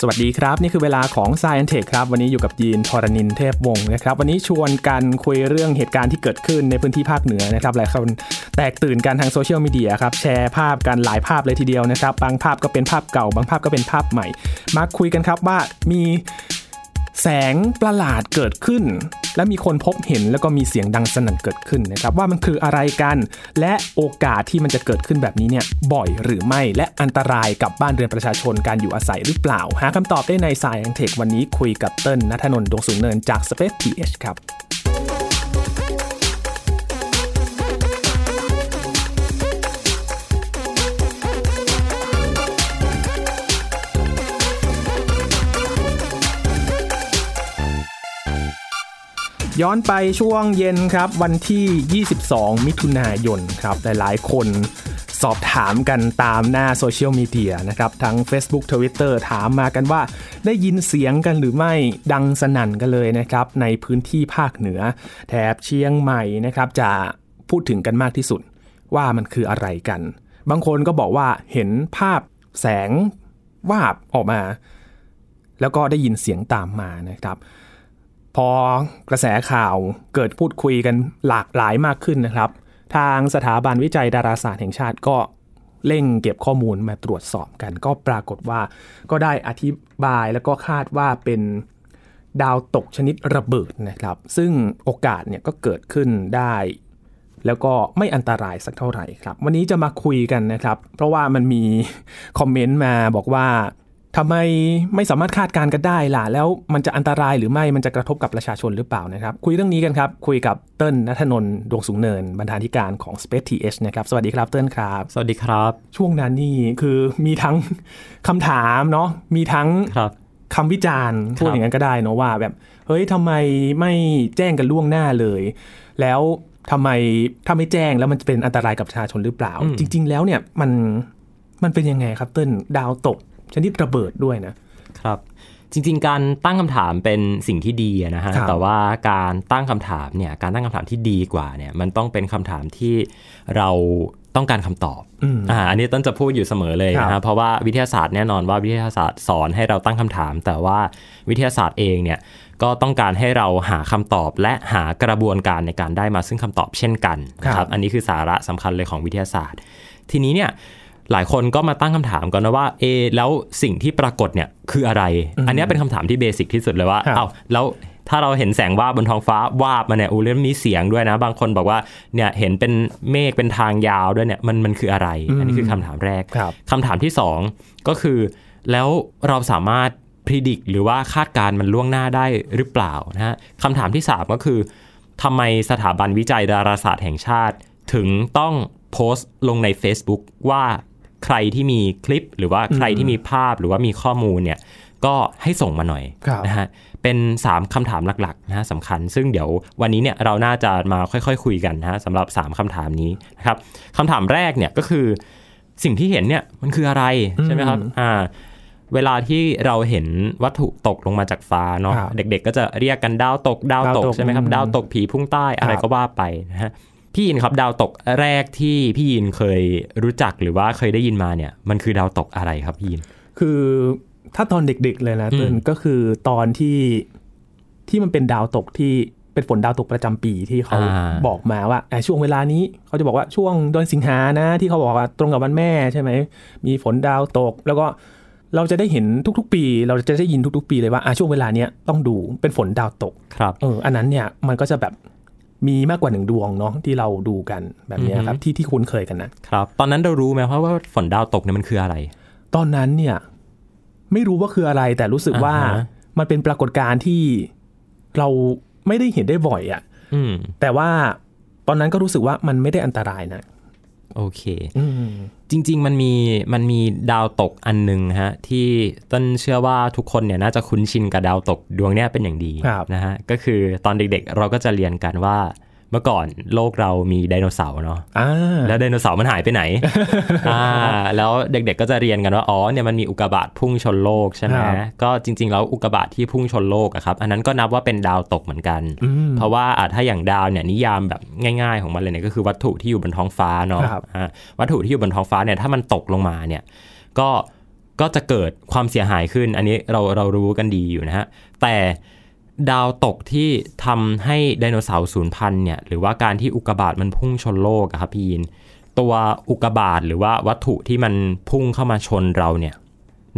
สวัสดีครับ นี่คือเวลาของ s ซ i e n Tech ครับ วันนี้อยู่กับยีนทรณินเทพวงศ์นะครับ วันนี้ชวนกันคุยเรื่องเหตุการณ์ที่เกิดขึ้นในพื้นที่ภาคเหนือนะครับหลายคนแตกตื่นกันทางโซเชียลมีเดียครับแชร์ภาพกันหลายภาพเลยทีเดียวนะครับ บางภาพก็เป็นภาพเก่า บางภาพก็เป็นภาพใหม่ มาคุยกันครับว่ามี แสงประหลาดเกิดขึ้น และมีคนพบเห็นแล้วก็มีเสียงดังสนั่นเกิดขึ้นนะครับ ว่ามันคืออะไรกัน และโอกาสที่มันจะเกิดขึ้นแบบนี้เนี่ยบ่อยหรือไม่และอันตรายกับบ้านเรือนประชาชนการอยู่อาศัยหรือเปล่า หาคำตอบได้ในสายอังเทควันนี้คุยกับเติ้ลนัทนนท์ดวงสูงเนินจาก Space TH ครับ ย้อนไปช่วงเย็นครับ วันที่ 22 มิถุนายนครับ หลายๆ คนสอบถามกันตามหน้าโซเชียลมีเดียนะครับ ทั้ง Facebook Twitter ถามมากันว่า ได้ยินเสียงกันหรือไม่ดังสนั่นกันเลยนะครับ ในพื้นที่ภาคเหนือ แถบเชียงใหม่นะครับ จะพูดถึงกันมากที่สุดว่ามันคืออะไรกัน บางคนก็บอกว่าเห็นภาพแสงวาบออกมา แล้วก็ได้ยินเสียงตามมานะครับ พอกระแสข่าวเกิดพูดคุยกันหลากหลายมากขึ้นนะครับ ทางสถาบันวิจัยดาราศาสตร์แห่งชาติก็เร่งเก็บข้อมูลมาตรวจสอบกัน ก็ปรากฏว่าก็ได้อธิบายแล้วก็คาดว่าเป็นดาวตกชนิดระเบิดนะครับ ซึ่งโอกาสเนี่ยก็เกิดขึ้นได้ แล้วก็ไม่อันตรายสักเท่าไหร่ครับ วันนี้จะมาคุยกันนะครับ เพราะว่ามันมีคอมเมนต์มาบอกว่า ทำไมไม่สามารถคาดการณ์กันได้ล่ะ แล้วมันจะอันตรายหรือไม่มันจะกระทบกับประชาชนหรือเปล่านะครับ คุยเรื่องนี้กันครับ คุยกับเติ้ลนัทนนท์ดวงสูงเนิน บรรณาธิการของ Space TH นะครับ สวัสดีครับเติ้ลครับ สวัสดีครับ ช่วงนั้นนี่คือมีทั้งคำถามเนาะมีทั้งครับคำวิจารณ์พูดอย่างนั้นก็ได้เนอะว่าแบบเฮ้ยทำไมไม่แจ้งกันล่วงหน้าเลย แล้วทำไมถ้าไม่แจ้งแล้วมันจะเป็นอันตรายกับประชาชนหรือเปล่าอืมจริง ๆ แล้วเนี่ยมันมันเป็นยังไงครับเติ้ลดาวตก ชนิดระเบิดด้วยนะครับ จริงๆ การตั้งคำถามเป็นสิ่งที่ดีอะนะฮะครับแต่ว่าการตั้งคำถามเนี่ยการตั้งคำถามที่ดีกว่าเนี่ยมันต้องเป็นคำถามที่เราต้องการคำตอบอืมอ่าอันนี้ต้นจะพูดอยู่เสมอเลยครันะบฮะเพราะว่าวิทยาศาสตร์แน่นอนว่าวิทยาศาสตร์สอนให้เราตั้งคำถาม แต่ว่าวิทยาศาสตร์เองเนี่ยก็ต้องการให้เราหาคำตอบ และหากระบวนการในการได้มาซึ่งคำตอบเช่นกันนะครับ อันนี้คือสาระสำคัญเลยของวิทยาศาสตร์ ทีนี้เนี่ย หลายคนก็มาตั้งคำถามกันนะว่าเอะแล้วสิ่งที่ปรากฏเนี่ยคืออะไร อันเนี้ยเป็นคำถามที่เบสิกที่สุดเลยว่าครับเอ้าแล้วถ้าเราเห็นแสงวาบบนท้องฟ้าวาบมาเนี่ยอูเล่มมีเสียงด้วยนะ บางคนบอกว่าเนี่ยเห็นเป็นเมฆเป็นทางยาวด้วยเนี่ยมันมันคืออะไร อันนี้คือคำถามแรกครับคำถามที่สองก็คือ แล้วเราสามารถพิจิกหรือว่าคาดการณ์มันล่วงหน้าได้หรือเปล่านะฮะคำถามที่สามก็คือทำไมสถาบันวิจัยดาราศาสตร์แห่งชาติ ถึงต้องโพสต์ลงใน Facebook ว่า ใครที่มีคลิปหรือว่าใครที่มีภาพหรือว่ามีข้อมูลเนี่ยก็ให้ส่งมาหน่อยครับนะฮะเป็น 3คำถามหลักๆนะฮะสำคัญ ซึ่งเดี๋ยววันนี้เนี่ยเราน่าจะมาค่อยๆคุยกันนะฮะสำหรับ 3คำถามนี้นะครับคำถามแรกเนี่ยก็คือสิ่งที่เห็นเนี่ยมันคืออะไรใช่ไหมครับอ่าเวลาที่เราเห็นวัตถุตกลงมาจากฟ้าเนาะครับเด็กๆ ก็จะเรียกกันดาวตกดาวตกดาวตกใช่ไหมครับอืมดาวตกผีพุ่งใต้อะไรครับก็ว่าไปนะฮะ พี่ยินครับดาวตกแรกที่พี่ยินเคยรู้จักหรือว่าเคยได้ยินมาเนี่ย มันคือดาวตกอะไรครับพี่ยิน คือถ้าตอนเด็กๆเลยนะเติ้ลอืมก็คือตอนที่ที่มันเป็นดาวตกที่เป็นฝนดาวตกประจำปีที่เขาอ่าบอกมาว่าอะช่วงเวลานี้เขาจะบอกว่าช่วงเดือนสิงหานะที่เขาบอกว่าตรงกับวันแม่ใช่ไหมมีฝนดาวตก แล้วก็เราจะได้เห็นทุกๆ ปี เราจะได้ยินทุกๆ ปีเลยว่าอะช่วงเวลาเนี้ยต้องดูเป็นฝนดาวตกครับเอออันนั้นเนี่ยมันก็จะแบบ มีมากกว่าหนึ่งดวงเนาะที่เราดูกันแบบเนี้ยครับอือฮึที่ที่คุ้นเคยกันนะครับตอนนั้นเรารู้ไหมว่าว่าฝนดาวตกเนี่ยมันคืออะไร ตอนนั้นเนี่ยไม่รู้ว่าคืออะไรแต่รู้สึกว่าอ่าฮะมันเป็นปรากฏการณ์ที่เราไม่ได้เห็นได้บ่อยอะ่ะอืมแต่ว่าตอนนั้นก็รู้สึกว่ามันไม่ได้อันตรายนะ โอเคอืมจริง ๆ มันมีมันมีดาวตกอันหนึ่งฮะ ที่ต้นเชื่อว่าทุกคนเนี่ยน่าจะคุ้นชินกับดาวตกดวงเนี้ยเป็นอย่างดีครับนะฮะก็คือตอนเด็กๆ เราก็จะเรียนกันว่า เมื่อก่อนโลกเรามีไดโนเสาร์เนาะอ่าแล้วไดโนเสาร์มันหายไปไหนอ่าแล้วเด็กๆก็จะเรียนกันว่า อ๋อ เนี่ยมันมีอุกกาบาตพุ่งชนโลกใช่ไหมครับก็จริง ๆ แล้วอุกกาบาตที่พุ่งชนโลกอะครับ อันนั้นก็นับว่าเป็นดาวตกเหมือนกันอืมเพราะว่าอะถ้าอย่างดาวเนี่ยนิยามแบบง่ายๆของมันเลยเนี่ยก็คือวัตถุที่อยู่บนท้องฟ้าเนาะครับอะวัตถุที่อยู่บนท้องฟ้าเนี่ยถ้ามันตกลงมาเนี่ยก็ก็จะเกิดความเสียหายขึ้น อันนี้เราเรารู้กันดีอยู่นะฮะแต่ ดาวตกที่ทำให้ไดโนเสาร์สูญพันธุ์เนี่ยหรือว่าการที่อุกกาบาตมันพุ่งชนโลกอะครับพี่ยิน ตัวอุกกาบาตหรือว่าวัตถุที่มันพุ่งเข้ามาชนเราเนี่ย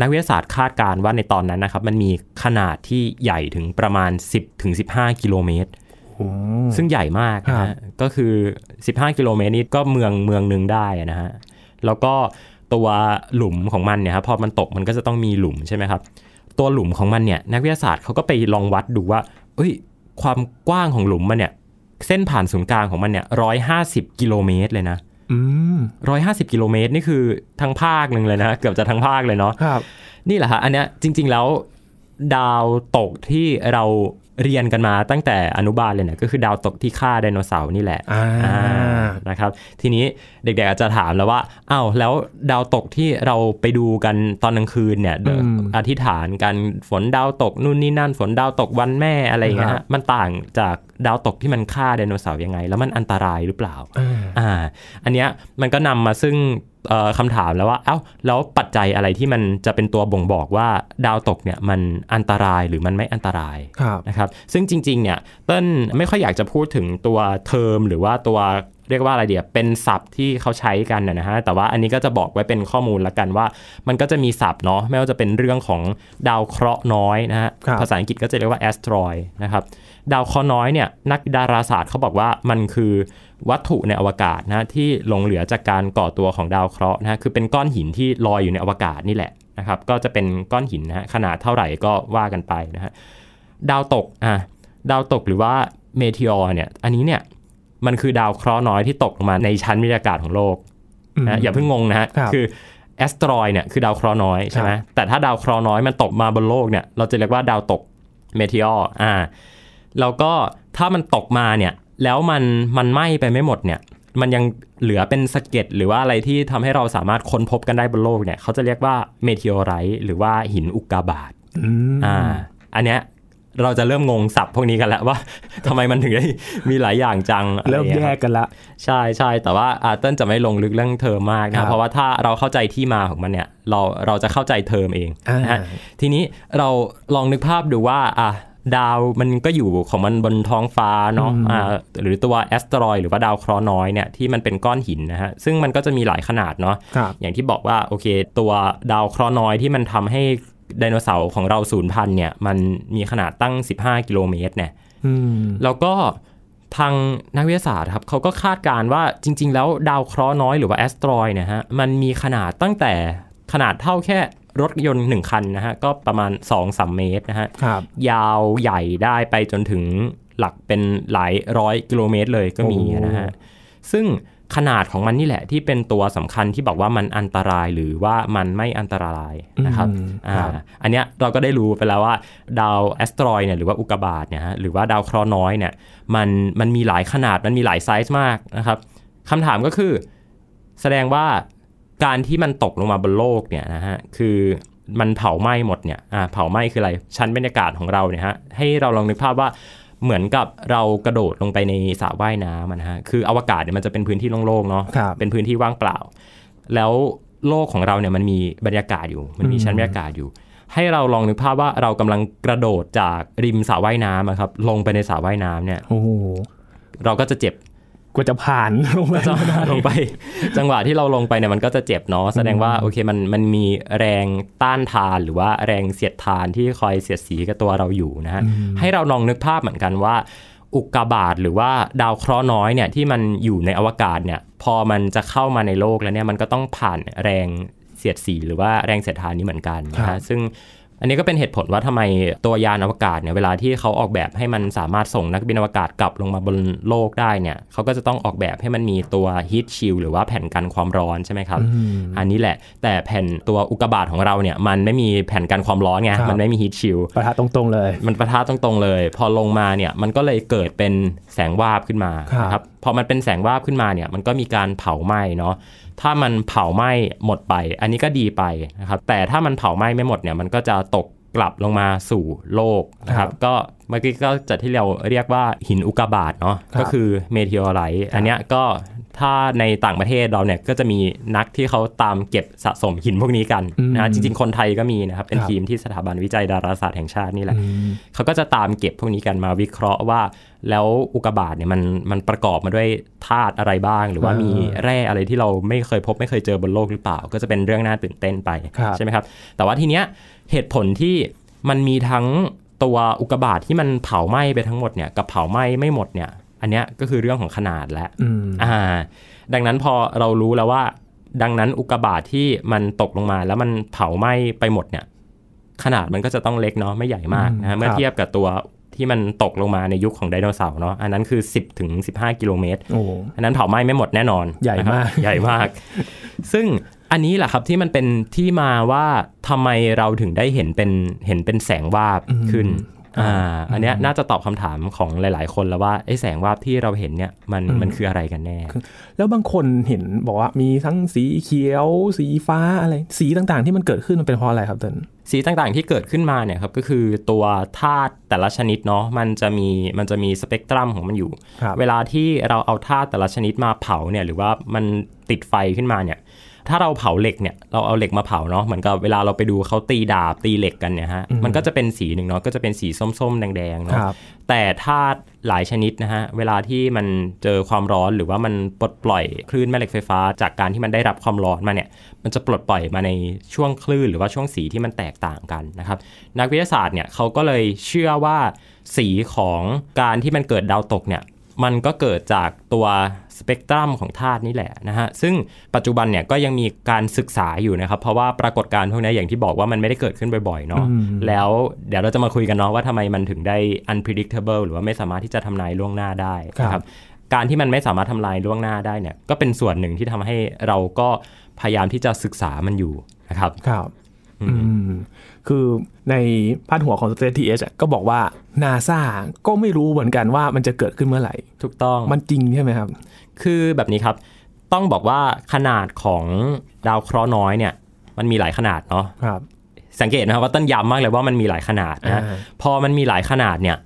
นักวิทยาศาสตร์คาดการณ์ว่าในตอนนั้นนะครับ มันมีขนาดที่ใหญ่ถึงประมาณ 10ถึง15 กิโลเมตร ซึ่งใหญ่มากนะครัฮะบก็คือ 15 กิโลเมตรนี่ก็เมืองเมืองหนึ่งได้อะนะฮะแล้วก็ตัวหลุมของมันเนี่ยครับพอมันตกมันก็จะต้องมีหลุมใช่ไหมครับ ตัวหลุมของมันเนี่ยนักวิทยาศาสตร์เขาก็ไปลองวัดดูว่า เอ้ย ความกว้างของหลุมมันเนี่ย เส้นผ่านศูนย์กลางของมันเนี่ยร้อยห้าสิบกิโลเมตรเลยนะอืมร้อยห้าสิบกิโลเมตรนี่คือทั้งภาคหนึ่งเลยนะ เกือบจะทั้งภาคเลยเนาะครับ นี่แหละฮะอันเนี้ยจริง ๆแล้วดาวตกที่เรา เรียนกันมาตั้งแต่อนุบาลเลยเนี่ยก็คือดาวตกที่ฆ่าไดโนเสาร์นี่แหละอ่าอ่านะครับทีนี้เด็กๆอาจจะถามแล้วว่าอ้าวแล้วดาวตกที่เราไปดูกันตอนกลางคืนเนี่ยเดี๋ยวอืมอธิษฐานกันฝนดาวตกนู่นนี่นั่น ฝนดาวตกวันแม่อะไรอย่างเงี้ยครัฮะบมันต่างจากดาวตกที่มันฆ่าไดโนเสาร์ยังไง แล้วมันอันตรายหรือเปล่าอ่าอ่าอันเนี้ยมันก็นำมาซึ่งเอ่อคำถามแล้วว่า เอ้า แล้วปัจจัยอะไรที่มันจะเป็นตัวบ่งบอกว่าดาวตกเนี่ยมันอันตรายหรือมันไม่อันตรายครับนะครับ ซึ่งจริง ๆ เนี่ย เต้นไม่ค่อยอยากจะพูดถึงตัวเทอมหรือว่าตัวเรียกว่าอะไรเดียเป็นศัพท์ที่เขาใช้กันนะฮะ แต่ว่าอันนี้ก็จะบอกไว้เป็นข้อมูลละกันว่า มันก็จะมีศัพท์เนาะ ไม่ว่าจะเป็นเรื่องของดาวเคราะห์น้อยนะฮะครับภาษาอังกฤษก็จะเรียกว่า asteroid นะครับ ดาวเคราะห์น้อยเนี่ยนักดาราศาสตร์เขาบอกว่ามันคือวัตถุในอวกาศนะที่หลงเหลือจากการก่อตัวของดาวเคราะห์นะฮะคือเป็นก้อนหินที่ลอยอยู่ในอวกาศนี่แหละนะครับก็จะเป็นก้อนหินนะฮะขนาดเท่าไหร่ก็ว่ากันไปนะฮะดาวตกอะดาวตกหรือว่า meteor เนี่ยอันนี้เนี่ยมันคือดาวเคราะห์น้อยที่ตกลงมาในชั้นบรรยากาศของโลกนะอย่าเพิ่งงงนะฮะครับคือ asteroid เนี่ยคือดาวเคราะห์น้อยใช่ไหมครับแต่ถ้าดาวเคราะห์น้อยมันตกมาบนโลกเนี่ยเราจะเรียกว่าดาวตก meteor อ่า แล้วก็ถ้ามันตกมาเนี่ย แล้วมันมันไหม้ไปไม่หมดเนี่ย มันยังเหลือเป็นสะเก็ดหรือว่าอะไรที่ทำให้เราสามารถค้นพบกันได้บนโลกเนี่ยเขาจะเรียกว่า meteorite หรือว่าหินอุกกาบาตอืมอ่า อันเนี้ยเราจะเริ่มงงศัพท์พวกนี้กันแล้วว่าทำไมมันถึงได้มีหลายอย่างจังอะไรอย่างแยงี้ยครับเริ่มแยกกันละ ใช่ใช่แต่ว่าอาเติ้ลจะไม่ลงลึกเรื่องเทอมมากนะครับเพราะว่าถ้าเราเข้าใจที่มาของมันเนี่ย เราเราจะเข้าใจเทอมเองอ่านะฮะทีนี้เราลองนึกภาพดูว่าอะ ดาวมันก็อยู่ของมันบนท้องฟ้าเนาะอืมอ่าหรือตัวแอสเตรอยหรือว่าดาวเคราะห์น้อยเนี่ยที่มันเป็นก้อนหินนะฮะซึ่งมันก็จะมีหลายขนาดเนาะครับอย่างที่บอกว่าโอเค ตัวดาวเคราะห์น้อยที่มันทำให้ไดโนเสาร์ของเราสูญพันธุ์เนี่ยมันมีขนาดตั้ง 15 กิโลเมตรเนี่ยอืมแล้วก็ทางนักวิทยาศาสตร์ครับเขาก็คาดการณ์ว่าจริง ๆ แล้วดาวเคราะห์น้อยหรือว่าแอสตรอยเนี่ยฮะมันมีขนาดตั้งแต่ขนาดเท่าแค่ รถยนต์หนึ่งคันนะฮะ ก็ประมาณ 2-3 เมตรนะฮะครับยาวใหญ่ได้ไปจนถึงหลักเป็นหลายร้อยกิโลเมตรเลยก็มีนะฮะ ซึ่งขนาดของมันนี่แหละที่เป็นตัวสำคัญที่บอกว่ามันอันตรายหรือว่ามันไม่อันตรายนะครับอืมอ่าครับอันเนี้ยเราก็ได้รู้ไปแล้วว่าดาว asteroid เนี่ยหรือว่าอุกกาบาตเนี่ยฮะหรือว่าดาวเคราะห์น้อยเนี่ยมันมันมีหลายขนาดมันมีหลายไซส์มากนะครับคำถามก็คือ แสดงว่า การที่มันตกลงมาบนโลกเนี่ยนะฮะคือมันเผาไหม้หมดเนี่ยอ่าเผาไหม้คืออะไรชั้นบรรยากาศของเราเนี่ยฮะให้เราลองนึกภาพว่าเหมือนกับเรากระโดดลงไปในสระว่ายน้ำอะนะฮะคืออวกาศเนี่ยมันจะเป็นพื้นที่โล่งๆเนาะครับเป็นพื้นที่ว่างเปล่า แล้วโลกของเราเนี่ยมันมีบรรยากาศอยู่ มันมีอืมชั้นบรรยากาศอยู่ ให้เราลองนึกภาพว่าเรากำลังกระโดดจากริมสระว่ายน้ำอะครับลงไปในสระว่ายน้ำเนี่ยโอ้โหเราก็จะเจ็บ กว่าจะผ่านลงไปจะลงไป จังหวะที่เราลงไปเนี่ยมันก็จะเจ็บเนาะแสดงว่าโอเคมันมันมีแรงต้านทานหรือว่าแรงเสียดทานที่คอยเสียดสีกับตัวเราอยู่นะฮะให้เราลองนึกภาพเหมือนกันว่า อุกกาบาตหรือว่าดาวเคราะห์น้อยเนี่ยที่มันอยู่ในอวกาศเนี่ยพอมันจะเข้ามาในโลกแล้วเนี่ยมันก็ต้องผ่านแรงเสียดสีหรือว่าแรงเสียดทานนี้เหมือนกันนะครัฮะบซึ่ง อันนี้ก็เป็นเหตุผลว่าทำไมตัวยานอวกาศเนี่ยเวลาที่เขาออกแบบให้มันสามารถส่งนักบินอวกาศกลับลงมาบนโลกได้เนี่ยเขาก็จะต้องออกแบบให้มันมีตัว heat shield หรือว่าแผ่นกันความร้อนใช่ไหมครับอืมอันนี้แหละ แต่แผ่นตัวอุกกาบาตของเราเนี่ยมันไม่มีแผ่นกันความร้อนไงครับมันไม่มี heat shield ประทะตรงๆเลย มันประทะตรงๆเลย พอลงมาเนี่ยมันก็เลยเกิดเป็นแสงวาบขึ้นมาครับนะครับพอมันเป็นแสงวาบขึ้นมาเนี่ยมันก็มีการเผาไหม้เนาะ ถ้ามันเผาไหม้หมดไป อันนี้ก็ดีไปนะครับแต่ถ้ามันเผาไหม้ไม่หมดเนี่ยมันก็จะตกกลับลงมาสู่โลกนะครับก็เมื่อกี้ก็จะที่เราเรียกว่าหินอุกกาบาตเนาะครับก็คือเมเทอไรต์อันเนี้ยก็ถ้าในต่างประเทศเราเนี่ยก็จะมีนักที่เขาตามเก็บสะสมหินพวกนี้กันอืมนะจริงๆ คนไทยก็มีนะครับ เป็นครับทีมที่สถาบันวิจัยดาราศาสตร์แห่งชาตินี่แหละอืมเขาก็จะตามเก็บพวกนี้กันมาวิเคราะห์ว่า แล้วอุกกาบาตเนี่ยมันมันประกอบมาด้วยธาตุอะไรบ้าง หรือว่าอ่ามีมีแร่อะไรที่เราไม่เคยพบไม่เคยเจอบนโลกหรือเปล่า ก็จะเป็นเรื่องน่าตื่นเต้นไปครับใช่ไหมครับ แต่ว่าทีเนี้ยเหตุผลที่มันมีทั้งตัวอุกกาบาตที่มันเผาไหม้ไปทั้งหมดเนี่ยกับเผาไหม้ไม่หมดเนี่ย อันเนี้ยก็คือเรื่องของขนาดและอืมอ่า ดังนั้นพอเรารู้แล้วว่า ดังนั้นอุกกาบาตที่มันตกลงมา แล้วมันเผาไหม้ไปหมดเนี่ยขนาดมันก็จะต้องเล็กเนาะไม่ใหญ่มากอืมนะฮะเมื่อครับเทียบกับตัว ที่มันตกลงมาในยุคของไดโนเสาร์เนาะอันนั้นคือ 10ถึง15 กิโลเมตรโอ้อันนั้นเผาไหม้ไม่หมดแน่นอน ใหญ่มากนะครับใหญ่มาก ซึ่งอันนี้แหละครับที่มันเป็นที่มาว่าทำไมเราถึงได้เห็นเป็นเห็นเป็นแสงวาบขึ้น อ่าอันเนี้ยน่าจะตอบคำถามของหลาย ๆ คนแล้วว่าไอ้แสงวาบที่เราเห็นเนี่ยมันมันคืออะไรกันแน่ แล้วบางคนเห็นบอกว่ามีทั้งสีเขียว สีฟ้าอะไรสีต่างๆ ที่มันเกิดขึ้นมันเป็นเพราะอะไรครับเติ้ลสีต่างๆที่เกิดขึ้นมาเนี่ยครับก็คือตัวธาตุแต่ละชนิดเนาะมันจะมีมันจะมีสเปกตรัมของมันอยู่ครับเวลาที่เราเอาธาตุแต่ละชนิดมาเผาเนี่ยหรือว่ามันติดไฟขึ้นมาเนี่ย ถ้าเราเผาเหล็กเนี่ยเราเอาเหล็กมาเผาเนาะเหมือนกับเวลาเราไปดูเขาตีดาบตีเหล็กกันเนี่ยฮะมันก็จะเป็นสีหนึ่งเนาะก็จะเป็นสีส้มๆ แดงๆเนาะครับแต่ธาตุหลายชนิดนะฮะเวลาที่มันเจอความร้อนหรือว่ามันปลดปล่อยคลื่นแม่เหล็กไฟฟ้า จากการที่มันได้รับความร้อนมาเนี่ยมันจะปลดปล่อยมาในช่วงคลื่นหรือว่าช่วงสีที่มันแตกต่างกันนะครับนักวิทยาศาสตร์เนี่ยเขาก็เลยเชื่อว่าสีของการที่มันเกิดดาวตกเนี่ย มันก็เกิดจากตัวสเปกตรัมของธาตุนี่แหละนะฮะ ซึ่งปัจจุบันเนี่ยก็ยังมีการศึกษาอยู่นะครับ เพราะว่าปรากฏการณ์พวกนี้อย่างที่บอกว่ามันไม่ได้เกิดขึ้นบ่อยๆเนาะอืมแล้วเดี๋ยวเราจะมาคุยกันเนาะว่าทำไมมันถึงได้ unpredictable หรือว่าไม่สามารถที่จะทำนายล่วงหน้าได้นะคครัรับบการที่มันไม่สามารถทำลายล่วงหน้าได้เนี่ย ก็เป็นส่วนหนึ่งที่ทำให้เราก็พยายามที่จะศึกษามันอยู่นะครับ ครับอืม คือในพาดหัวของ State TH อะก็บอกว่านาซาก็ไม่รู้เหมือนกันว่ามันจะเกิดขึ้นเมื่อไหร่ ถูกต้องมันจริงใช่ไหมครับ คือแบบนี้ครับ ต้องบอกว่าขนาดของดาวเคราะห์น้อยเนี่ย มันมีหลายขนาดเนาะครับ สังเกตนะครับว่าต้นย้ำมากเลยว่ามันมีหลายขนาดนะอ่าพอมันมีหลายขนาดเนี่ย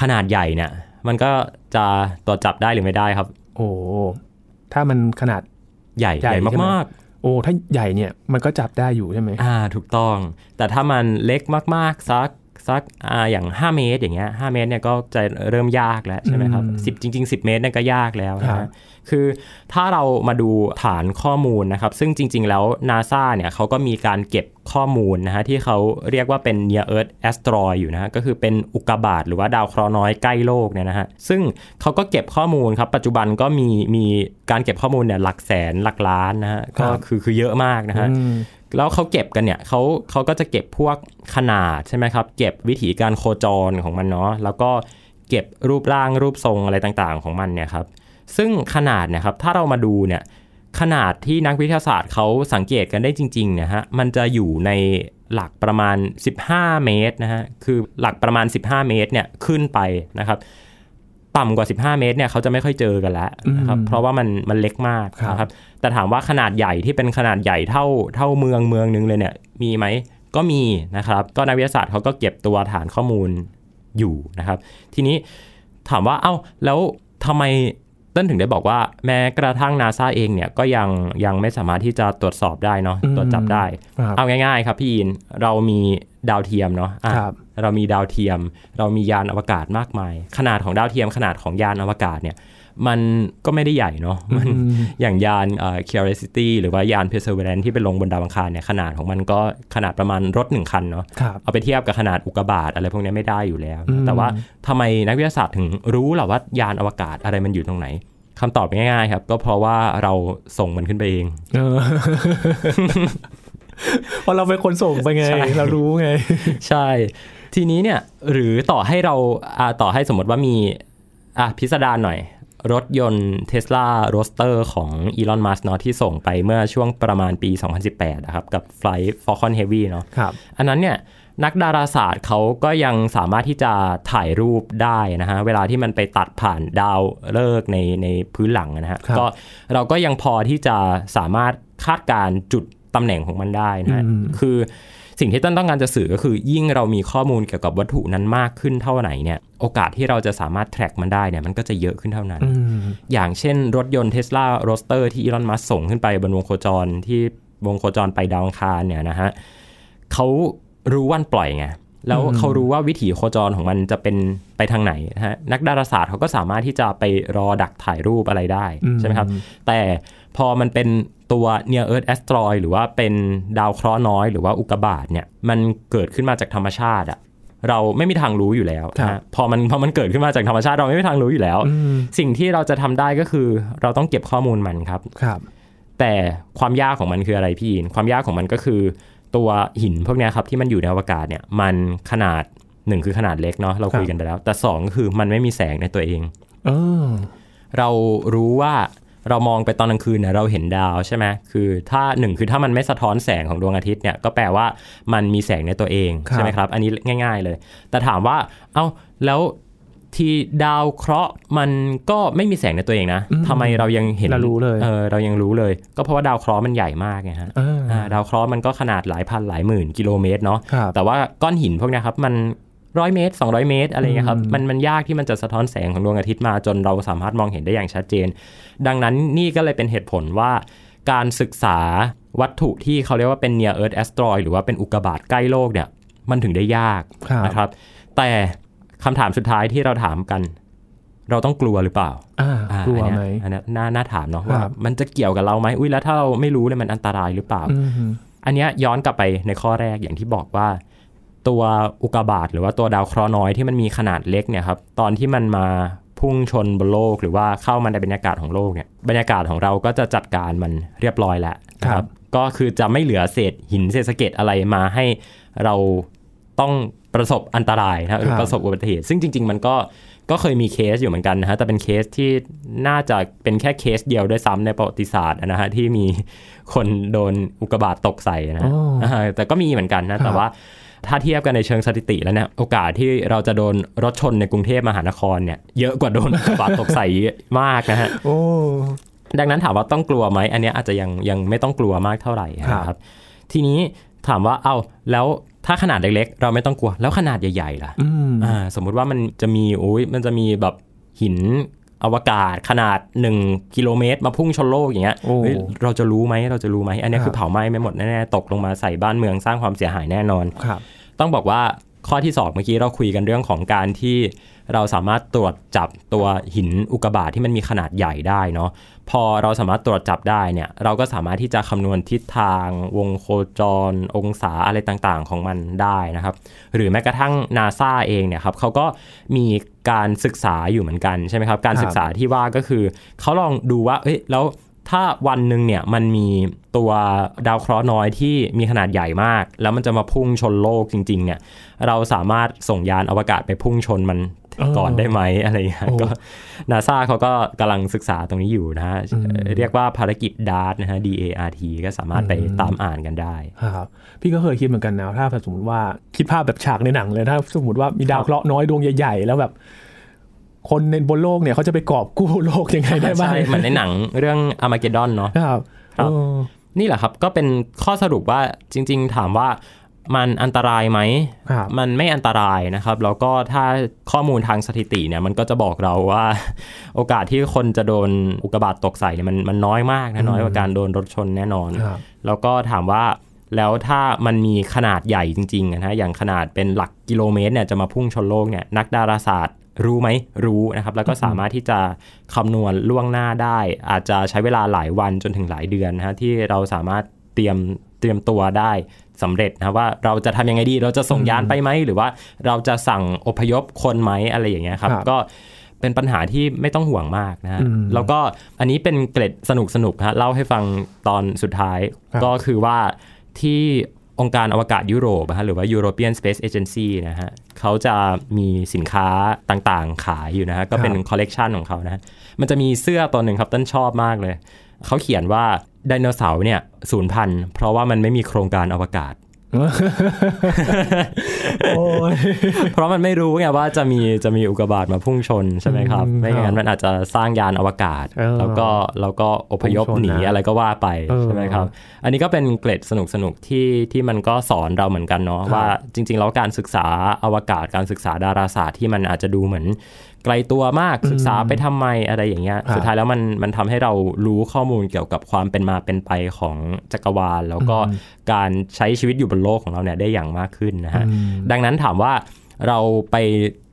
ขนาดใหญ่เนี่ย มันก็จะตรวจจับได้หรือไม่ได้ครับ โอ้ถ้ามันขนาดใหญ่ใหญ่ใหญ่ใช่ไหมมากๆ โอ้ถ้าใหญ่เนี่ยมันก็จับได้อยู่ใช่ไหมอ่าถูกต้อง แต่ถ้ามันเล็กมากๆสักสักอ่าอย่าง 5 เมตรอย่างเงี้ย5เมตรเนี่ยก็จะเริ่มยากแล้วใช่ไหมครับอืมสิบจริง ๆ 10 เมตรเนี่ยก็ยากแล้วนะครัฮะบ คือถ้าเรามาดูฐานข้อมูลนะครับ ซึ่งจริง ๆ แล้ว NASA เนี่ยเขาก็มีการเก็บข้อมูลนะฮะที่เขาเรียกว่าเป็น Near Earth Asteroid อยู่นะฮะก็คือเป็นอุกกาบาตหรือว่าดาวเคราะห์น้อยใกล้โลกเนี่ยนะฮะซึ่งเขาก็เก็บข้อมูลครับ ปัจจุบันก็มีมีการเก็บข้อมูลเนี่ยหลักแสนหลักล้านนะฮะก็ครับคือคือเยอะมากนะฮะอืมแล้วเขาเก็บกันเนี่ยเขาเขาก็จะเก็บพวกขนาดใช่ไหมครับ เก็บวิธีการโคจรของมันเนาะแล้วก็เก็บรูปร่างรูปทรงอะไรต่างๆ ของมันเนี่ยครับ ซึ่งขนาดเนี่ยครับถ้าเรามาดูเนี่ยขนาดที่นักวิทยาศาสตร์เขาสังเกตกันได้จริงๆเนี่ยฮะมันจะอยู่ในหลักประมาณ 15 เมตรนะฮะคือหลักประมาณ 15 เมตรเนี่ยขึ้นไปนะครับต่ำกว่า 15 เมตรเนี่ยเขาจะไม่ค่อยเจอกันแล้วนะครับอืมเพราะว่ามันมันเล็กมากครับนะครับแต่ถามว่าขนาดใหญ่ที่เป็นขนาดใหญ่เท่าเท่าเมืองเมืองนึงเลยเนี่ยมีไหมก็มีนะครับ ก็นักวิทยาศาสตร์เขาก็เก็บตัวฐานข้อมูลอยู่นะครับ ทีนี้ถามว่าเอ้าแล้วทำไมเต้นถึงได้บอกว่าแม้กระทั่งนาซาเองเนี่ยก็ยังยังไม่สามารถที่จะตรวจสอบได้เนาะอืมตรวจจับได้ครับเอาง่ายๆครับพี่อินเรามีดาวเทียมเนาะอะครับเรามีดาวเทียม เรามียานอวกาศมากมาย ขนาดของดาวเทียมขนาดของยานอวกาศเนี่ย มันก็ไม่ได้ใหญ่เนาะมันอืมอย่างยานเอ่อ Curiosity หรือว่ายาน Perseverance ที่ไปลงบนดาวอังคารเนี่ยขนาดของมันก็ขนาดประมาณรถหนึ่งคันเนาะครับเอาไปเทียบกับขนาดอุกกาบาตอะไรพวกนี้ไม่ได้อยู่แล้วอืมแต่ว่าทำไมนักวิทยาศาสตร์ถึงรู้ล่ะว่ายานอวกาศอะไรมันอยู่ตรงไหนคำตอบง่ายๆครับ ก็เพราะว่าเราส่งมันขึ้นไปเองเออเพราะเราเป็นคนส่งไปไงใช่เรารู้ไง ใช่ ทีนี้เนี่ยหรือต่อให้เราอ่าต่อให้สมมติว่ามีอะพิสดารหน่อย รถยนต์ Tesla Roadster ของอีลอนมัสเนาะที่ส่งไปเมื่อช่วงประมาณปี 2018นะครับกับ Flight Falcon Heavy เนาะครับอันนั้นเนี่ยนักดาราศาสตร์เขาก็ยังสามารถที่จะถ่ายรูปได้นะฮะ เวลาที่มันไปตัดผ่านดาวฤกษ์ในในพื้นหลังนะฮะครับก็เราก็ยังพอที่จะสามารถคาดการณ์จุดตำแหน่งของมันได้นะฮะอืมคือ สิ่งที่ต้นต้องการจะสื่อก็คือ ยิ่งเรามีข้อมูลเกี่ยวกับวัตถุนั้นมากขึ้นเท่าไหร่เนี่ยโอกาสที่เราจะสามารถ track มันได้เนี่ยมันก็จะเยอะขึ้นเท่านั้นอืมอย่างเช่น รถยนต์ Tesla Roadster ที่อีลอนมัสก์ส่งขึ้นไปบนวงโคจรที่วงโคจรไปดาวอังคารเนี่ยนะฮะเขารู้วันปล่อยไงแล้วอืมเขารู้ว่าวิถีโคจรของมันจะเป็นไปทางไหนนะฮะนักดาราศาสตร์เขาก็สามารถที่จะไปรอดักถ่ายรูปอะไรได้ใช่ไหมครับ แต่พอมันเป็น ตัว near earth asteroid หรือว่าเป็นดาวเคราะห์น้อยหรือว่าอุกกาบาตเนี่ยมันเกิดขึ้นมาจากธรรมชาติอะเราไม่มีทางรู้อยู่แล้วครับนะฮะพอมันพอมันเกิดขึ้นมาจากธรรมชาติเราไม่มีทางรู้อยู่แล้วอืมสิ่งที่เราจะทำได้ก็คือ เราต้องเก็บข้อมูลมันครับครับ แต่ความยากของมันคืออะไรพี่อินความยากของมันก็คือ ตัวหินพวกเนี้ยครับที่มันอยู่ในอวกาศเนี่ยมันขนาดหนึ่งคือขนาดเล็กเนาะเราคุยกันไปแล้ว แต่สองก็คือมันไม่มีแสงในตัวเองเออเรารู้ว่า เรามองไปตอนกลางคืนเนี่ยเราเห็นดาวใช่ไหมคือถ้าหนึ่งคือถ้ามันไม่สะท้อนแสงของดวงอาทิตย์เนี่ยก็แปลว่ามันมีแสงในตัวเองครับใช่ไหมครับอันนี้ง่าย ๆเลย แต่ถามว่าเอ้าแล้วที่ดาวเคราะห์มันก็ไม่มีแสงในตัวเองนะทำไมเรายังเห็นเรารู้เลยเออเรายังรู้เลย ก็เพราะว่าดาวเคราะห์มันใหญ่มากไงฮะเอออ่าดาวเคราะห์มันก็ขนาดหลายพันหลายหมื่นกิโลเมตรเนาะครับแต่ว่าก้อนหินพวกเนี้ยครับมัน ร้อยเมตร 200 เมตรอะไรเงี้ยครับอืมมันมันยากที่มันจะสะท้อนแสงของดวงอาทิตย์มาจนเราสามารถมองเห็นได้อย่างชัดเจน ดังนั้นนี่ก็เลยเป็นเหตุผลว่า การศึกษาวัตถุที่เขาเรียกว่าเป็น near earth asteroid หรือว่าเป็นอุกกาบาตใกล้โลกเนี่ยมันถึงได้ยากครับนะครับ แต่คำถามสุดท้ายที่เราถามกัน เราต้องกลัวหรือเปล่าอ่าอ่ากลัวไหมอันเนี้ยอันเนี้ยน่าน่าถามเนาะครับว่ามันจะเกี่ยวกับเราไหมอุ้ยแล้วถ้าเราไม่รู้เนี่ยมันอันตรายหรือเปล่าอืมอันเนี้ยย้อนกลับไปในข้อแรกอย่างที่บอกว่า ตัวอุกกาบาตหรือว่าตัวดาวเคราะห์น้อยที่มันมีขนาดเล็กเนี่ยครับตอนที่มันมาพุ่งชนบนโลกหรือว่าเข้ามาในบรรยากาศของโลกเนี่ยบรรยากาศของเราก็จะจัดการมันเรียบร้อยแล้วนะคครัรับบก็คือจะไม่เหลือเศษหินเศษสะเก็ดอะไรมาให้เราต้องประสบอันตรายนะหรือประสบอุบัติเหตุ ซึ่งจริง ๆ มันก็ก็เคยมีเคสอยู่เหมือนกันนะฮะแต่เป็นเคสที่น่าจะเป็นแค่เคสเดียวด้วยซ้ำในประวัติศาสตร์นะฮะที่มีคนโดนอุกกาบาตตกใส่นะฮะอ๋ออ่าแต่ก็มีเหมือนกันนะแต่ว่า ถ้าเทียบกันในเชิงสถิติแล้วเนี่ยโอกาสที่เราจะโดนรถชนในกรุงเทพมหานครเนี่ยเยอะกว่าโดนอุกกาบาตตกใส่มากนะฮะโอ้ดังนั้นถามว่าต้องกลัวไหมอันเนี้ยอาจจะยังยังไม่ต้องกลัวมากเท่าไหร่ครับนะครับ ทีนี้ถามว่าเอาแล้วถ้าขนาดเล็กๆ เราไม่ต้องกลัวแล้วขนาดใหญ่ๆล่ะอืมอ่าสมมุติว่ามันจะมีโอ้ยมันจะมีแบบหิน อวกาศขนาด 1 กิโลเมตร มาพุ่งชนโลกอย่างเงี้ยโอ้เฮ้ยเราจะรู้ไหมเราจะรู้ไหมอันเนี้ยครับคือเผาไหม้ไม่หมดแน่ๆตกลงมาใส่บ้านเมืองสร้างความเสียหายแน่นอนครับ ต้องบอกว่าข้อที่สองเมื่อกี้เราคุยกันเรื่องของการที่ เราสามารถตรวจจับตัวหินอุกกาบาตที่มันมีขนาดใหญ่ได้เนาะพอเราสามารถตรวจจับได้เนี่ยเราก็สามารถที่จะคำนวณทิศทาง วงโคจร องศาอะไรต่างๆของมันได้นะครับ หรือแม้กระทั่งนาซาเองเนี่ยครับเขาก็มีการศึกษาอยู่เหมือนกันใช่ไหมครับ การครับศึกษาที่ว่าก็คือเขาลองดูว่าเอ้ยแล้วถ้าวันหนึ่งเนี่ยมันมีตัวดาวเคราะห์น้อยที่มีขนาดใหญ่มาก แล้วมันจะมาพุ่งชนโลกจริงๆเนี่ยเราสามารถส่งยานอวกาศไปพุ่งชนมันอ๋อ ก่อนได้ไหมอะไรอย่างเงี้ยโอ้ก็นาซาเขาก็กำลังศึกษาตรงนี้อยู่นะฮะอืมเรียกว่าภารกิจดาร์ตนะฮะ D A R T ก็สามารถไปอืมตามอ่านกันได้ครับพี่ก็เคยคิดเหมือนกันนะถ้าสมมติว่าคิดภาพแบบฉากในหนังเลยถ้าสมมติว่ามีดาวเคราะห์น้อยดวงใหญ่ ๆ แล้วแบบคนในบนโลกเนี่ยเขาจะไปกอบกู้โลกยังไงได้บ้างใช่เหมือนในหนังเรื่องอามาเกดอนเนาะครับครับเออนี่แหละครับก็เป็นข้อสรุปว่าจริง ๆ ถามว่า มันอันตรายไหมครับมันไม่อันตรายนะครับ แล้วก็ถ้าข้อมูลทางสถิติเนี่ยมันก็จะบอกเราว่า โอกาสที่คนจะโดนอุกกาบาตตกใส่เนี่ยมันมันน้อยมากนะน้อยกว่าการโดนรถชนแน่นอนครับแล้วก็ถามว่าแล้วถ้ามันมีขนาดใหญ่จริงๆนะฮะอย่างขนาดเป็นหลักกิโลเมตรเนี่ยจะมาพุ่งชนโลกเนี่ยนักดาราศาสตร์รู้ไหมรู้นะครับ แล้วก็สามารถที่จะคำนวณล่วงหน้าได้ อาจจะใช้เวลาหลายวันจนถึงหลายเดือนนะฮะที่เราสามารถเตรียมเตรียมตัวได้ สำเร็จนะว่าเราจะทำยังไงดี เราจะส่งยานไปไหม หรือว่าเราจะสั่งอพยพคนไหมอะไรอย่างเงี้ยครับครับก็เป็นปัญหาที่ไม่ต้องห่วงมากนะฮะอืมแล้วก็อันนี้เป็นเกร็ดสนุกสนุกๆฮะเล่าให้ฟังตอนสุดท้ายครับก็คือว่าที่องค์การอวกาศยุโรปนะฮะหรือว่า European Space Agency นะฮะเขาจะมีสินค้าต่างๆ ขายอยู่นะฮะก็เป็นคอลเลกชันของเขานะฮะมันจะมีเสื้อตัวหนึ่งครับต้นชอบมากเลย เขาเขียนว่า ไดโนเสาร์เนี่ยสูญพันธุ์เพราะว่ามันไม่มีโครงการอวกาศโอ้ยเพราะมันไม่รู้ไงว่าจะมีจะมีอุกกาบาตมาพุ่งชนใช่ไหมครับอืมไม่งั้นมันอาจจะสร้างยานอวกาศเออแล้วก็แล้วก็อพยพพุ่งชนหนีนะอะไรก็ว่าไปเออใช่ไหมครับ อันนี้ก็เป็นเกร็ดสนุกสนุกๆที่ที่มันก็สอนเราเหมือนกันเนาะครับว่าจริง ๆ แล้วการศึกษาอวกาศการศึกษาดาราศาสตร์ที่มันอาจจะดูเหมือนไกลตัวมากศึกษาไปทำไมอะไรอย่างเงี้ยครับสุดท้ายแล้วมันมันทำให้เรารู้ข้อมูลเกี่ยวกับความเป็นมาเป็นไปของจักรวาล แล้วก็การใช้ชีวิตอยู่บนโลกของเราเนี่ยได้อย่างมากขึ้นนะฮะอืมดังนั้นถามว่าเราไป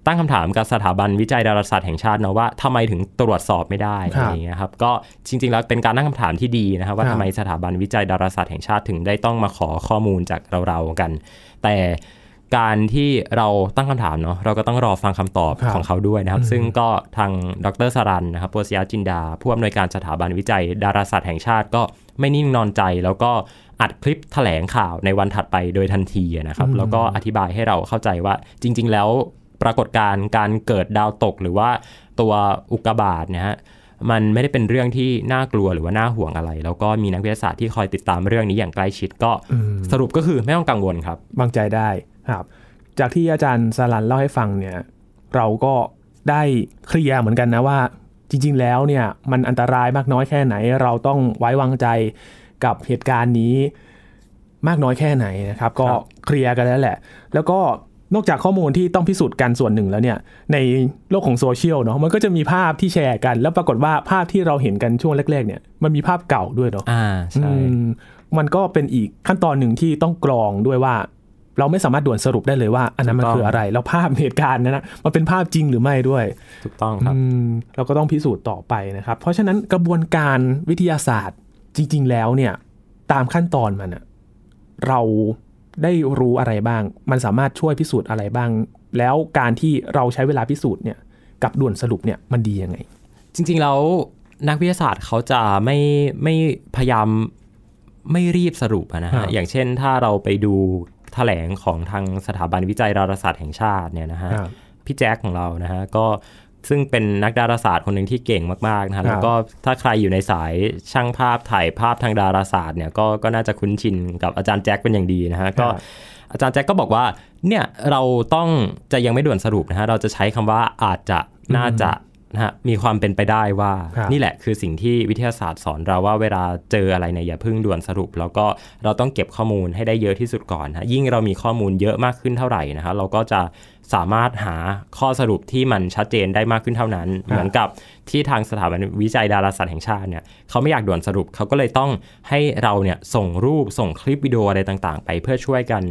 ตั้งคำถามกับสถาบันวิจัยดาราศาสตร์แห่งชาติเนาะว่าทำไมถึงตรวจสอบไม่ได้ครับอะไรอย่างเงี้ยครับก็จริง ๆ แล้วเป็นการตั้งคำถามที่ดีนะครับว่าครับทำไมสถาบันวิจัยดาราศาสตร์แห่งชาติถึงได้ต้องมาขอข้อมูลจากเราๆกัน แต่ การที่เราตั้งคำถามเนาะเราก็ต้องรอฟังคำตอบครับของเขาด้วยนะครับ ซึ่งก็ทางดรสรันนะครับปัวสยาจินดา ผู้อำนวยการสถาบันวิจัย ดาราศาสตร์แห่งชาติก็ไม่นิ่งนอนใจ แล้วก็อัดคลิปแถลงข่าวในวันถัดไปโดยทันทีนะครับ แล้วก็อธิบายให้เราเข้าใจว่าจริง ๆ แล้วปรากฏการณ์การเกิดดาวตกหรือว่าตัวอุกกาบาตเนี่ยฮะมันไม่ได้เป็นเรื่องที่น่ากลัวหรือว่าน่าห่วงอะไร แล้วก็มีนักวิทยาศาสตร์ที่คอยติดตามเรื่องนี้อย่างใกล้ชิดก็สรุปก็คือไม่ต้องกังวลครับ บางใจได้ ครับจากที่อาจารย์สลันเล่าให้ฟังเนี่ยเราก็ได้เคลียร์เหมือนกันนะว่า จริง ๆ แล้วเนี่ยมันอันตรายมากน้อยแค่ไหน เราต้องไว้วางใจกับเหตุการณ์นี้มากน้อยแค่ไหนนะครับ ก็เคลียร์กันแล้วแหละ แล้วก็นอกจากข้อมูลที่ต้องพิสูจน์กันส่วนหนึ่งแล้วเนี่ย ในโลกของโซเชียลเนาะมันก็จะมีภาพที่แชร์กัน แล้วปรากฏว่าภาพที่เราเห็นกันช่วงแรกๆเนี่ยมันมีภาพเก่าด้วยเนาะอ่าใช่อืมมันก็เป็นอีกขั้นตอนหนึ่งที่ต้องกรองด้วยว่า เราไม่สามารถด่วนสรุปได้เลยว่าอันนั้นมันคืออะไร แล้วภาพเหตุการณ์นั้นนะมันเป็นภาพจริงหรือไม่ด้วย ถูกต้องครับอืมเราก็ต้องพิสูจน์ต่อไปนะครับ เพราะฉะนั้นกระบวนการวิทยาศาสตร์จริง ๆ แล้วเนี่ยตามขั้นตอนมันอะเราได้รู้อะไรบ้าง มันสามารถช่วยพิสูจน์อะไรบ้าง แล้วการที่เราใช้เวลาพิสูจน์เนี่ยกับด่วนสรุปเนี่ยมันดียังไง จริง ๆ แล้วนักวิทยาศาสตร์เขาจะไม่ไม่พยายามไม่รีบสรุปอะนะครัฮะบอย่างเช่นถ้าเราไปดู แถลงของทางสถาบันวิจัยดาราศาสตร์แห่งชาติเนี่ยนะฮะครับพี่แจ็คของเรานะฮะก็ซึ่งเป็นนักดาราศาสตร์คนหนึ่งที่เก่งมากๆนะครัฮะบแล้วก็ถ้าใครอยู่ในสายช่างภาพถ่ายภาพทางดาราศาสตร์เนี่ยก็ก็น่าจะคุ้นชินกับอาจารย์แจ็คเป็นอย่างดีนะฮะก็ครับอาจารย์แจ็คก็บอกว่าเนี่ยเราต้องจะยังไม่ด่วนสรุปนะฮะเราจะใช้คำว่าอาจจะน่าจะ นะฮะมีความเป็นไปได้ว่าครับนี่แหละคือสิ่งที่วิทยาศาสตร์สอนเราว่าเวลาเจออะไรเนี่ยอย่าเพิ่งด่วนสรุป แล้วก็เราต้องเก็บข้อมูลให้ได้เยอะที่สุดก่อนนะยิ่งเรามีข้อมูลเยอะมากขึ้นเท่าไหร่นะฮะเราก็จะสามารถหาข้อสรุปที่มันชัดเจนได้มากขึ้นเท่านั้น เหมือนกับที่ทางสถาบันวิจัยดาราศาสตร์แห่งชาติเนี่ยเขาไม่อยากด่วนสรุปเขาก็เลยต้องให้เราเนี่ยส่งรูปส่งคลิปวิดีโออะไรต่างๆ ไปเพื่อช่วยกัน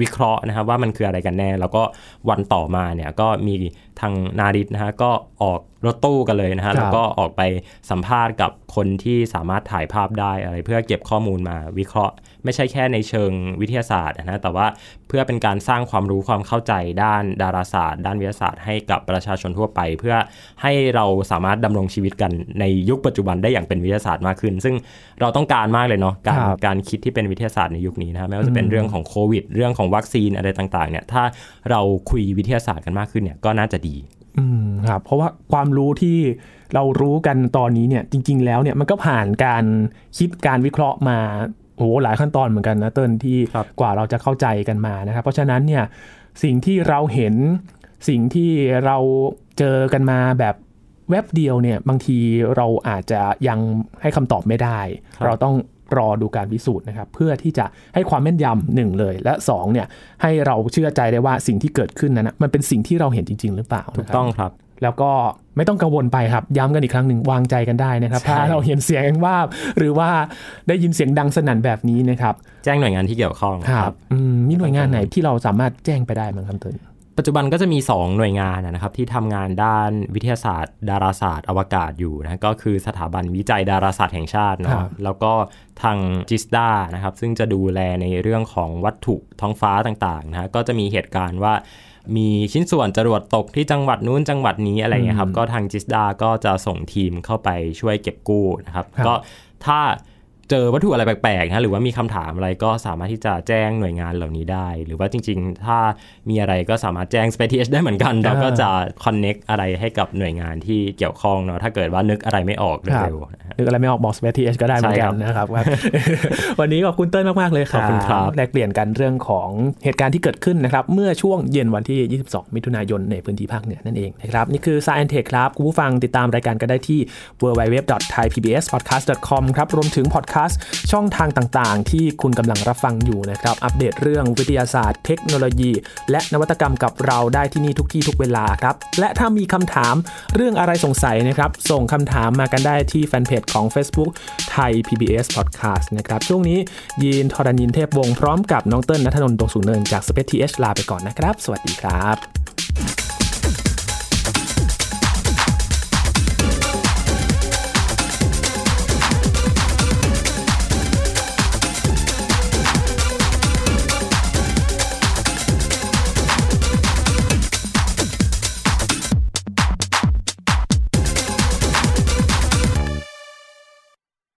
วิเคราะห์นะครับว่ามันคืออะไรกันแน่ แล้วก็วันต่อมาเนี่ยก็มีทางนาริตนะฮะก็ออก รถตู้กันเลยนะครัฮะบแล้วก็ออกไปสัมภาษณ์กับคนที่สามารถถ่ายภาพได้อะไร เพื่อเก็บข้อมูลมาวิเคราะห์ ไม่ใช่แค่ในเชิงวิทยาศาสตร์นะแต่ว่าเพื่อเป็นการสร้างความรู้ความเข้าใจด้านดาราศาสตร์ ด้านวิทยาศาสตร์ให้กับประชาชนทั่วไป เพื่อให้เราสามารถดำรงชีวิตกันในยุคปัจจุบันได้อย่างเป็นวิทยาศาสตร์มากขึ้น ซึ่งเราต้องการมากเลยเนาะการครับการคิดที่เป็นวิทยาศาสตร์ในยุคนี้นะครับไม่ว่าจะเป็นเรื่องของโควิด เรื่องของวัคซีนอะไรต่างๆเนี่ยถ้าเราคุยวิทยาศาสตร์กันมากขึ้นเนี่ยก็น่าจะดี อืม ครับ เพราะว่าความรู้ที่เรารู้กันตอนนี้เนี่ยจริง ๆ แล้วเนี่ยมันก็ผ่านการคิดการวิเคราะห์มาโอ้โหหลายขั้นตอนเหมือนกันนะเติ้ลที่ครับกว่าเราจะเข้าใจกันมานะครับ เพราะฉะนั้นเนี่ยสิ่งที่เราเห็นสิ่งที่เราเจอกันมาแบบแวบเดียวเนี่ยบางทีเราอาจจะยังให้คำตอบไม่ได้ครับเราต้องรอดูการพิสูจน์นะครับ เพื่อที่จะให้ความแม่นยำหนึ่งเลย และสองเนี่ยให้เราเชื่อใจได้ว่าสิ่งที่เกิดขึ้นนั้นนะมันเป็นสิ่งที่เราเห็นจริง ๆ หรือเปล่าถูกนะครับต้องครับ แล้วก็ไม่ต้องกังวลไปครับ ย้ำกันอีกครั้งหนึ่งวางใจกันได้นะครับใช่ถ้าเราเห็นเสียงว่าบหรือว่าได้ยินเสียงดังสนั่นแบบนี้นะครับแจ้งหน่วยงานที่เกี่ยวข้องนะครับอืมมีหน่วยงานไหนที่เราสามารถแจ้งไปได้บ้างครับเติ้ลปัจจุบันก็จะมี 2 หน่วยงานนะครับที่ทำงานด้านวิทยาศาสตร์ ดาราศาสตร์ อวกาศอยู่นะก็คือสถาบันวิจัยดาราศาสตร์แห่งชาติครัเนาะบแล้วก็ทางจิสดานะครับซึ่งจะดูแลในเรื่องของวัตถุท้องฟ้าต่างๆนะฮะก็จะมีเหตุการณ์ว่า มีชิ้นส่วนจรวดตกที่จังหวัดนู้นจังหวัดนี้อะไรเงี้ยครับ ก็ทางจิสดาก็จะส่งทีมเข้าไปช่วยเก็บกู้นะครับครับก็ถ้า เจอวัตถุอะไรแปลกๆนะหรือว่ามีคำถามอะไรก็สามารถที่จะแจ้งหน่วยงานเหล่านี้ได้ หรือว่าจริง ๆ ถ้ามีอะไรก็สามารถแจ้ง Space TH ได้เหมือนกันเราก็จะ connect อะไรให้กับหน่วยงานที่เกี่ยวข้องเนาะถ้าเกิดว่านึกอะไรไม่ออกครับเร็วๆนะฮะนึกอะไรไม่ออกบอก Space TH ก็ได้เหมือนกันใช่ครับนะครับครับ วันนี้ขอบคุณเต้ยมากๆเลยครับขอบคุณครับแลกเปลี่ยนกันเรื่องของเหตุการณ์ที่เกิดขึ้นนะครับเมื่อช่วงเย็นวันที่ 22 มิถุนายนในพื้นที่ภาคเหนือนั่นเองนะครับนี่คือ Science Tech ครับคุณผู้ฟังติดตามรายการก็ได้ที่ www.thaipbspodcast.com ครับรวมถึงพอดแคสต์ช่องทางต่างๆ ที่คุณกำลังรับฟังอยู่นะครับ อัปเดตเรื่องวิทยาศาสตร์ เทคโนโลยี และนวัตกรรมกับเราได้ที่นี่ทุกที่ทุกเวลาครับ และถ้ามีคำถามเรื่องอะไรสงสัยนะครับ ส่งคำถามมากันได้ที่แฟนเพจของ Facebook ไทย PBS Podcast นะครับ ช่วงนี้ยีนทรณินเทพวงศ์พร้อมกับน้องเติ้ลนัทนนท์ดวงสูงเนินจาก Space TH ลาไปก่อนนะครับ สวัสดีครับ